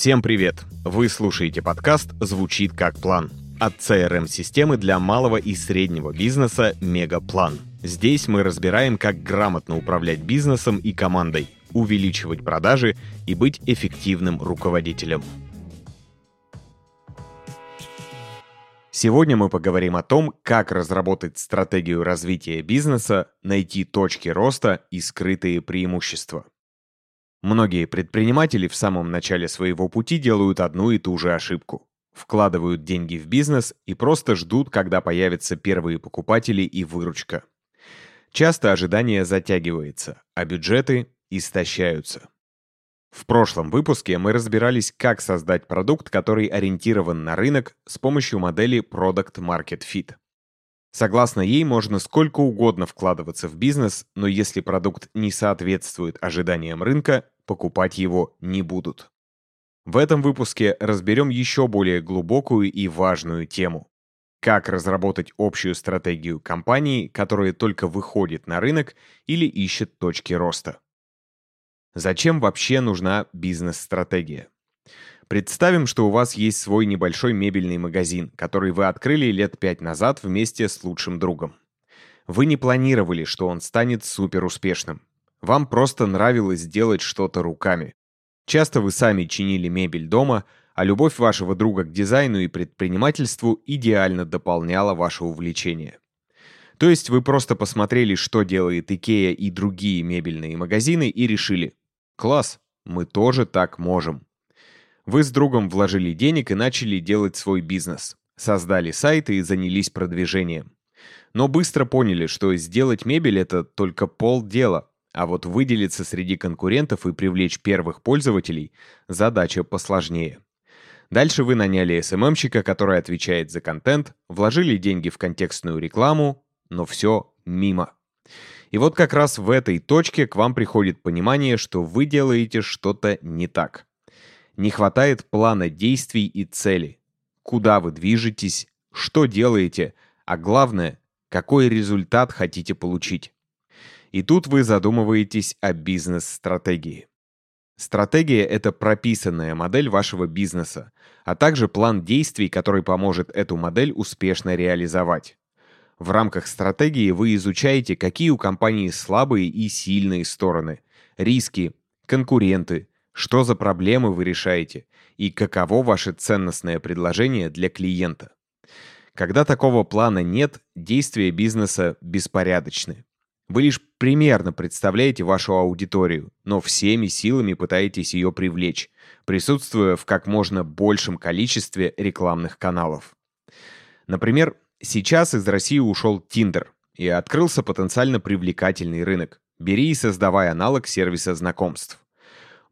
Всем привет! Вы слушаете подкаст «Звучит как план» от CRM-системы для малого и среднего бизнеса «Мегаплан». Здесь мы разбираем, как грамотно управлять бизнесом и командой, увеличивать продажи и быть эффективным руководителем. Сегодня мы поговорим о том, как разработать стратегию развития бизнеса, найти точки роста и скрытые преимущества. Многие предприниматели в самом начале своего пути делают одну и ту же ошибку. Вкладывают деньги в бизнес и просто ждут, когда появятся первые покупатели и выручка. Часто ожидание затягивается, а бюджеты истощаются. В прошлом выпуске мы разбирались, как создать продукт, который ориентирован на рынок с помощью модели Product Market Fit. Согласно ей, можно сколько угодно вкладываться в бизнес, но если продукт не соответствует ожиданиям рынка, покупать его не будут. В этом выпуске разберем еще более глубокую и важную тему. Как разработать общую стратегию компании, которая только выходит на рынок или ищет точки роста. Зачем вообще нужна бизнес-стратегия? Представим, что у вас есть свой небольшой мебельный магазин, который вы открыли лет пять назад вместе с лучшим другом. Вы не планировали, что он станет суперуспешным. Вам просто нравилось делать что-то руками. Часто вы сами чинили мебель дома, а любовь вашего друга к дизайну и предпринимательству идеально дополняла ваше увлечение. То есть вы просто посмотрели, что делает Икея и другие мебельные магазины и решили «Класс, мы тоже так можем». Вы с другом вложили денег и начали делать свой бизнес. Создали сайт и занялись продвижением. Но быстро поняли, что сделать мебель — это только полдела, а вот выделиться среди конкурентов и привлечь первых пользователей — задача посложнее. Дальше вы наняли SMM-щика, который отвечает за контент, вложили деньги в контекстную рекламу, но все мимо. И вот как раз в этой точке к вам приходит понимание, что вы делаете что-то не так. Не хватает плана действий и цели. Куда вы движетесь, что делаете, а главное, какой результат хотите получить. И тут вы задумываетесь о бизнес-стратегии. Стратегия — это прописанная модель вашего бизнеса, а также план действий, который поможет эту модель успешно реализовать. В рамках стратегии вы изучаете, какие у компании слабые и сильные стороны, риски, конкуренты, что за проблемы вы решаете и каково ваше ценностное предложение для клиента. Когда такого плана нет, действия бизнеса беспорядочны. Вы лишь примерно представляете вашу аудиторию, но всеми силами пытаетесь ее привлечь, присутствуя в как можно большем количестве рекламных каналов. Например, сейчас из России ушел Tinder, и открылся потенциально привлекательный рынок. Бери и создавай аналог сервиса знакомств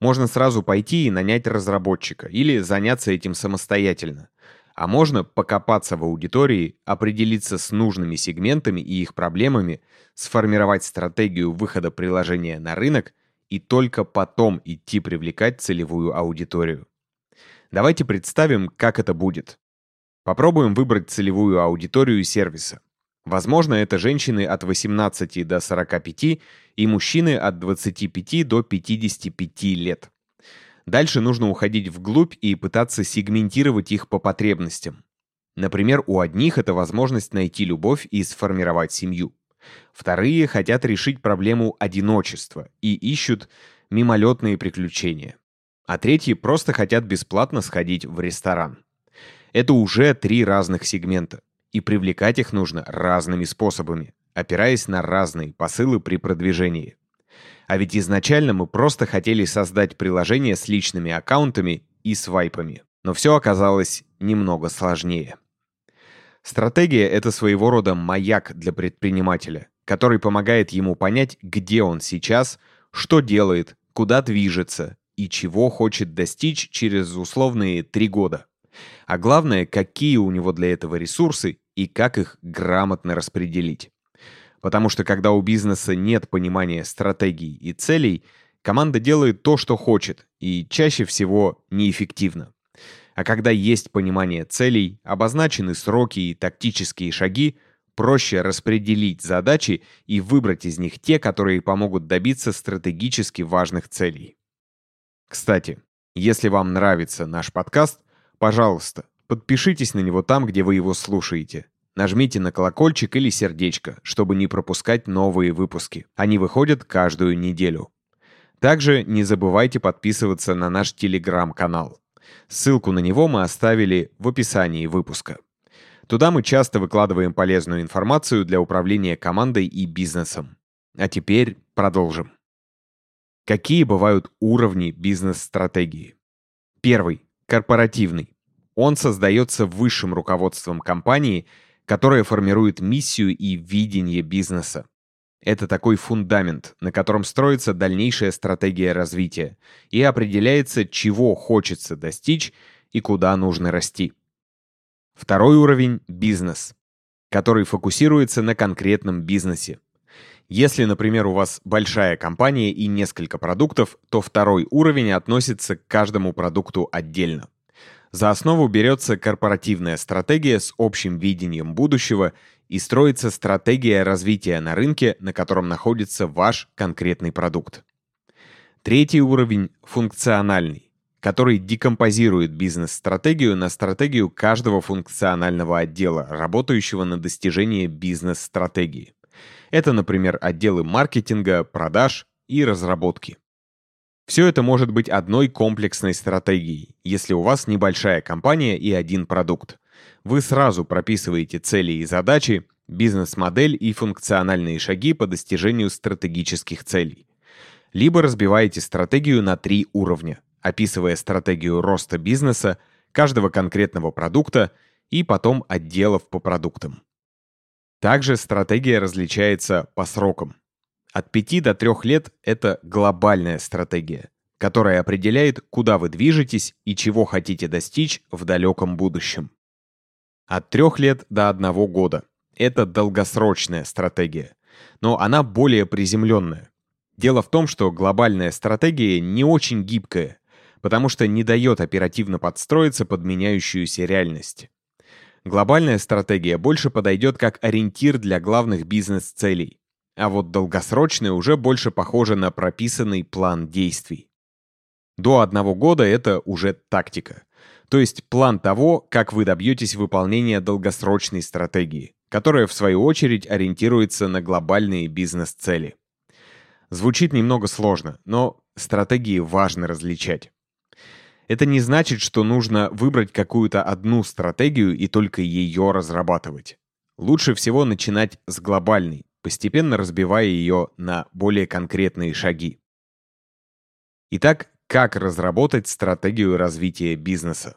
можно сразу пойти и нанять разработчика или заняться этим самостоятельно. А можно покопаться в аудитории, определиться с нужными сегментами и их проблемами, сформировать стратегию выхода приложения на рынок и только потом идти привлекать целевую аудиторию. Давайте представим, как это будет. Попробуем выбрать целевую аудиторию сервиса. Возможно, это женщины от 18 до 45 и мужчины от 25 до 55 лет. Дальше нужно уходить вглубь и пытаться сегментировать их по потребностям. Например, у одних это возможность найти любовь и сформировать семью. Вторые хотят решить проблему одиночества и ищут мимолетные приключения. А третьи просто хотят бесплатно сходить в ресторан. Это уже три разных сегмента и привлекать их нужно разными способами, опираясь на разные посылы при продвижении. А ведь изначально мы просто хотели создать приложение с личными аккаунтами и свайпами. Но все оказалось немного сложнее. Стратегия — это своего рода маяк для предпринимателя, который помогает ему понять, где он сейчас, что делает, куда движется и чего хочет достичь через условные три года. А главное, какие у него для этого ресурсы и как их грамотно распределить. Потому что когда у бизнеса нет понимания стратегий и целей, команда делает то, что хочет, и чаще всего неэффективно. А когда есть понимание целей, обозначены сроки и тактические шаги, проще распределить задачи и выбрать из них те, которые помогут добиться стратегически важных целей. Кстати, Если вам нравится наш подкаст, пожалуйста, подпишитесь на него там, где вы его слушаете. Нажмите на колокольчик или сердечко, чтобы не пропускать новые выпуски. Они выходят каждую неделю. Также не забывайте подписываться на наш телеграм-канал. Ссылку на него мы оставили в описании выпуска. Туда мы часто выкладываем полезную информацию для управления командой и бизнесом. А теперь продолжим. Какие бывают уровни бизнес-стратегии? Первый – корпоративный. Он создается высшим руководством компании, которое формирует миссию и видение бизнеса. Это такой фундамент, на котором строится дальнейшая стратегия развития и определяется, чего хочется достичь и куда нужно расти. Второй уровень – бизнес, который фокусируется на конкретном бизнесе. Если, например, у вас большая компания и несколько продуктов, то второй уровень относится к каждому продукту отдельно. За основу берется корпоративная стратегия с общим видением будущего и строится стратегия развития на рынке, на котором находится ваш конкретный продукт. Третий уровень – функциональный, который декомпозирует бизнес-стратегию на стратегию каждого функционального отдела, работающего на достижение бизнес-стратегии. Это, например, отделы маркетинга, продаж и разработки. Все это может быть одной комплексной стратегией, если у вас небольшая компания и один продукт. Вы сразу прописываете цели и задачи, бизнес-модель и функциональные шаги по достижению стратегических целей. Либо разбиваете стратегию на три уровня, описывая стратегию роста бизнеса, каждого конкретного продукта и потом отделов по продуктам. Также стратегия различается по срокам. От 5 до 3 лет это глобальная стратегия, которая определяет, куда вы движетесь и чего хотите достичь в далеком будущем. От 3 лет до 1 года это долгосрочная стратегия, но она более приземленная. Дело в том, что глобальная стратегия не очень гибкая, потому что не дает оперативно подстроиться под меняющуюся реальность. Глобальная стратегия больше подойдет как ориентир для главных бизнес-целей, а вот долгосрочная уже больше похожа на прописанный план действий. До одного года это уже тактика, то есть план того, как вы добьетесь выполнения долгосрочной стратегии, которая в свою очередь ориентируется на глобальные бизнес-цели. Звучит немного сложно, но стратегии важно различать. Это не значит, что нужно выбрать какую-то одну стратегию и только ее разрабатывать. Лучше всего начинать с глобальной, постепенно разбивая ее на более конкретные шаги. Итак, как разработать стратегию развития бизнеса?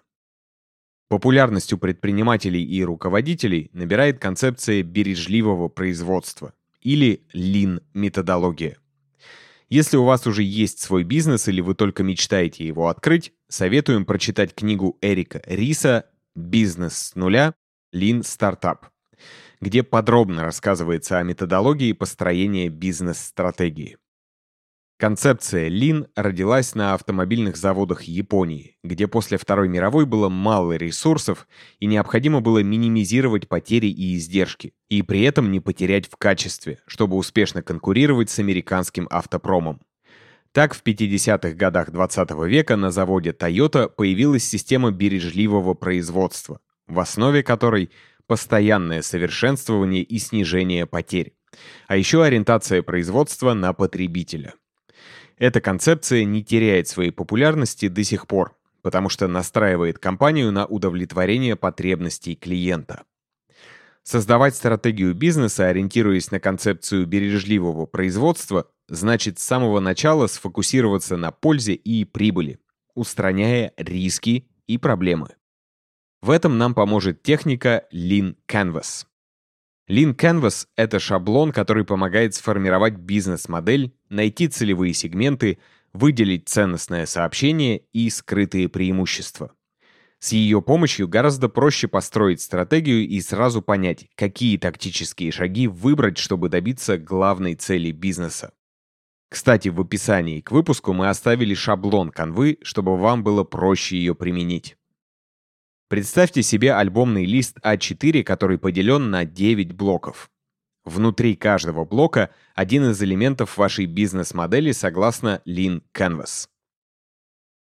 Популярность у предпринимателей и руководителей набирает концепция бережливого производства или Lean-методология. Если у вас уже есть свой бизнес или вы только мечтаете его открыть, советуем прочитать книгу Эрика Риса «Бизнес с нуля. Lean Startup», где подробно рассказывается о методологии построения бизнес-стратегии. Концепция Lean родилась на автомобильных заводах Японии, где после Второй мировой было мало ресурсов и необходимо было минимизировать потери и издержки, и при этом не потерять в качестве, чтобы успешно конкурировать с американским автопромом. Так, в 50-х годах 20 -го века на заводе Toyota появилась система бережливого производства, в основе которой постоянное совершенствование и снижение потерь, а еще ориентация производства на потребителя. Эта концепция не теряет своей популярности до сих пор, потому что настраивает компанию на удовлетворение потребностей клиента. Создавать стратегию бизнеса, ориентируясь на концепцию бережливого производства, значит с самого начала сфокусироваться на пользе и прибыли, устраняя риски и проблемы. В этом нам поможет техника Lean Canvas. Lean Canvas — это шаблон, который помогает сформировать бизнес-модель, найти целевые сегменты, выделить ценностное сообщение и скрытые преимущества. С ее помощью гораздо проще построить стратегию и сразу понять, какие тактические шаги выбрать, чтобы добиться главной цели бизнеса. Кстати, в описании к выпуску мы оставили шаблон канвы, чтобы вам было проще ее применить. Представьте себе альбомный лист А4, который поделен на 9 блоков. Внутри каждого блока один из элементов вашей бизнес-модели согласно Lean Canvas.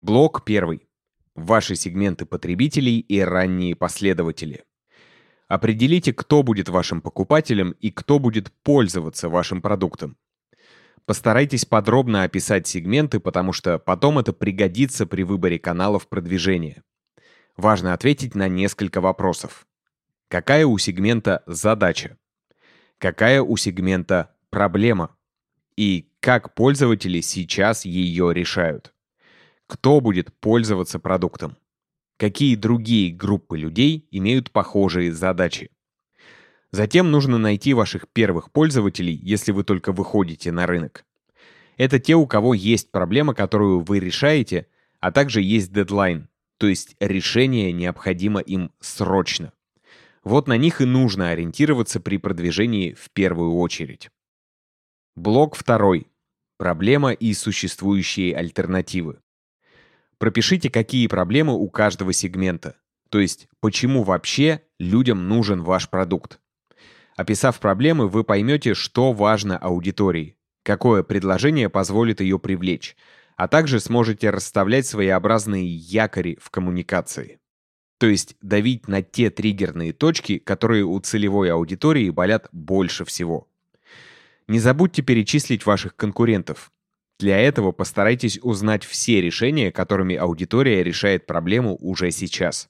Блок первый. Ваши сегменты потребителей и ранние последователи. Определите, кто будет вашим покупателем и кто будет пользоваться вашим продуктом. Постарайтесь подробно описать сегменты, потому что потом это пригодится при выборе каналов продвижения. Важно ответить на несколько вопросов. Какая у сегмента задача? Какая у сегмента проблема? И как пользователи сейчас ее решают? Кто будет пользоваться продуктом? Какие другие группы людей имеют похожие задачи? Затем нужно найти ваших первых пользователей, если вы только выходите на рынок. Это те, у кого есть проблема, которую вы решаете, а также есть дедлайн, то есть решение необходимо им срочно. Вот на них и нужно ориентироваться при продвижении в первую очередь. Блок второй. Проблема и существующие альтернативы. Пропишите, какие проблемы у каждого сегмента, то есть почему вообще людям нужен ваш продукт. Описав проблемы, вы поймете, что важно аудитории, какое предложение позволит ее привлечь, а также сможете расставлять своеобразные якори в коммуникации. То есть давить на те триггерные точки, которые у целевой аудитории болят больше всего. Не забудьте перечислить ваших конкурентов. Для этого постарайтесь узнать все решения, которыми аудитория решает проблему уже сейчас.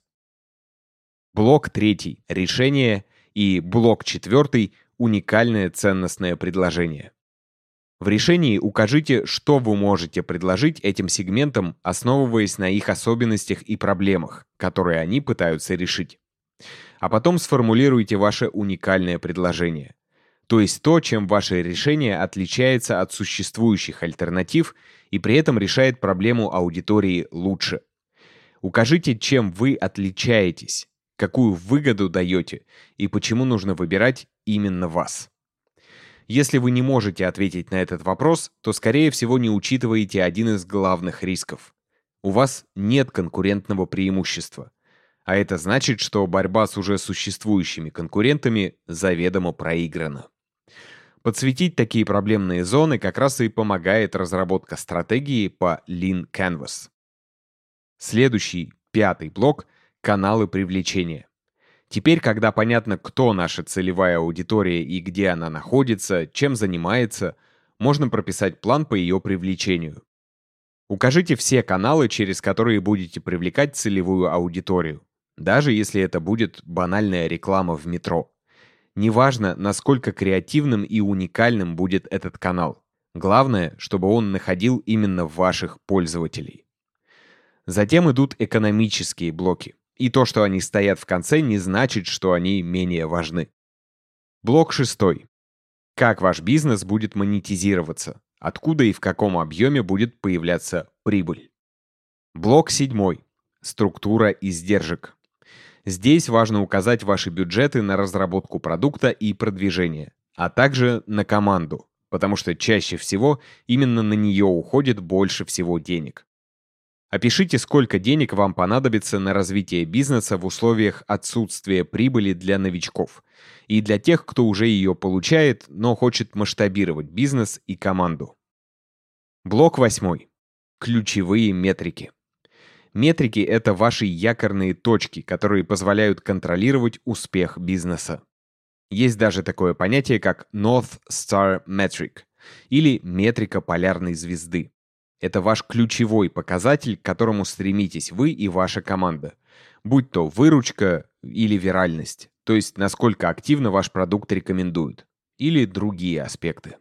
Блок третий – решение, и блок четвертый – уникальное ценностное предложение. В решении укажите, что вы можете предложить этим сегментам, основываясь на их особенностях и проблемах, которые они пытаются решить. А потом сформулируйте ваше уникальное предложение. То есть то, чем ваше решение отличается от существующих альтернатив и при этом решает проблему аудитории лучше. Укажите, чем вы отличаетесь, какую выгоду даете и почему нужно выбирать именно вас. Если вы не можете ответить на этот вопрос, то, скорее всего, не учитываете один из главных рисков. У вас нет конкурентного преимущества. А это значит, что борьба с уже существующими конкурентами заведомо проиграна. Подсветить такие проблемные зоны как раз и помогает разработка стратегии по Lean Canvas. Следующий, пятый блок – каналы привлечения. Теперь, когда понятно, кто наша целевая аудитория и где она находится, чем занимается, можно прописать план по ее привлечению. Укажите все каналы, через которые будете привлекать целевую аудиторию, даже если это будет банальная реклама в метро. Неважно, насколько креативным и уникальным будет этот канал. Главное, чтобы он находил именно ваших пользователей. Затем идут экономические блоки. И то, что они стоят в конце, не значит, что они менее важны. Блок шестой. Как ваш бизнес будет монетизироваться? Откуда и в каком объеме будет появляться прибыль? Блок седьмой. Структура издержек. Здесь важно указать ваши бюджеты на разработку продукта и продвижение, а также на команду, потому что чаще всего именно на нее уходит больше всего денег. Опишите, сколько денег вам понадобится на развитие бизнеса в условиях отсутствия прибыли для новичков и для тех, кто уже ее получает, но хочет масштабировать бизнес и команду. Блок 8. Ключевые метрики. Метрики — это ваши якорные точки, которые позволяют контролировать успех бизнеса. Есть даже такое понятие, как North Star Metric или метрика полярной звезды. Это ваш ключевой показатель, к которому стремитесь вы и ваша команда. Будь то выручка или виральность, то есть насколько активно ваш продукт рекомендуют, или другие аспекты.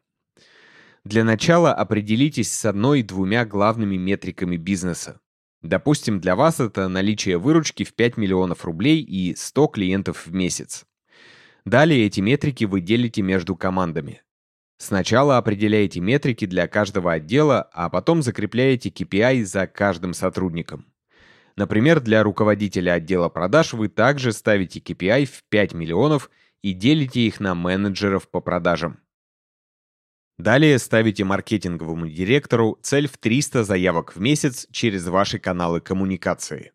Для начала определитесь с одной-двумя главными метриками бизнеса. Допустим, для вас это наличие выручки в 5 миллионов рублей и 100 клиентов в месяц. Далее эти метрики вы делите между командами. Сначала определяете метрики для каждого отдела, а потом закрепляете KPI за каждым сотрудником. Например, для руководителя отдела продаж вы также ставите KPI в 5 миллионов и делите их на менеджеров по продажам. Далее ставите маркетинговому директору цель в 300 заявок в месяц через ваши каналы коммуникации.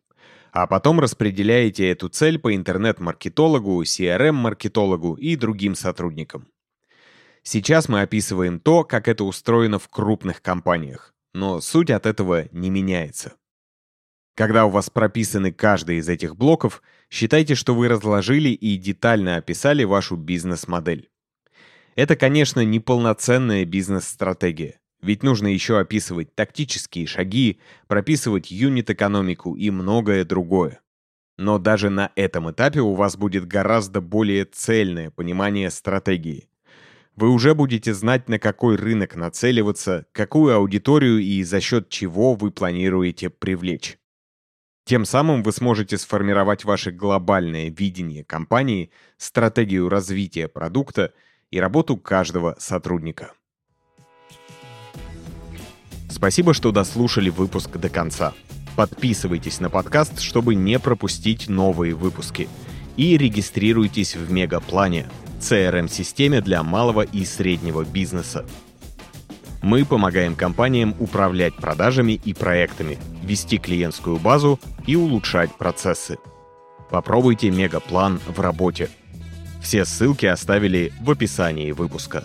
А потом распределяете эту цель по интернет-маркетологу, CRM-маркетологу и другим сотрудникам. Сейчас мы описываем то, как это устроено в крупных компаниях, но суть от этого не меняется. Когда у вас прописаны каждый из этих блоков, считайте, что вы разложили и детально описали вашу бизнес-модель. Это, конечно, не полноценная бизнес-стратегия. Ведь нужно еще описывать тактические шаги, прописывать юнит-экономику и многое другое. Но даже на этом этапе у вас будет гораздо более цельное понимание стратегии. Вы уже будете знать, на какой рынок нацеливаться, какую аудиторию и за счет чего вы планируете привлечь. Тем самым вы сможете сформировать ваше глобальное видение компании, стратегию развития продукта и работу каждого сотрудника. Спасибо, что дослушали выпуск до конца. Подписывайтесь на подкаст, чтобы не пропустить новые выпуски. И регистрируйтесь в Мегаплане – CRM-системе для малого и среднего бизнеса. Мы помогаем компаниям управлять продажами и проектами, вести клиентскую базу и улучшать процессы. Попробуйте Мегаплан в работе. Все ссылки оставили в описании выпуска.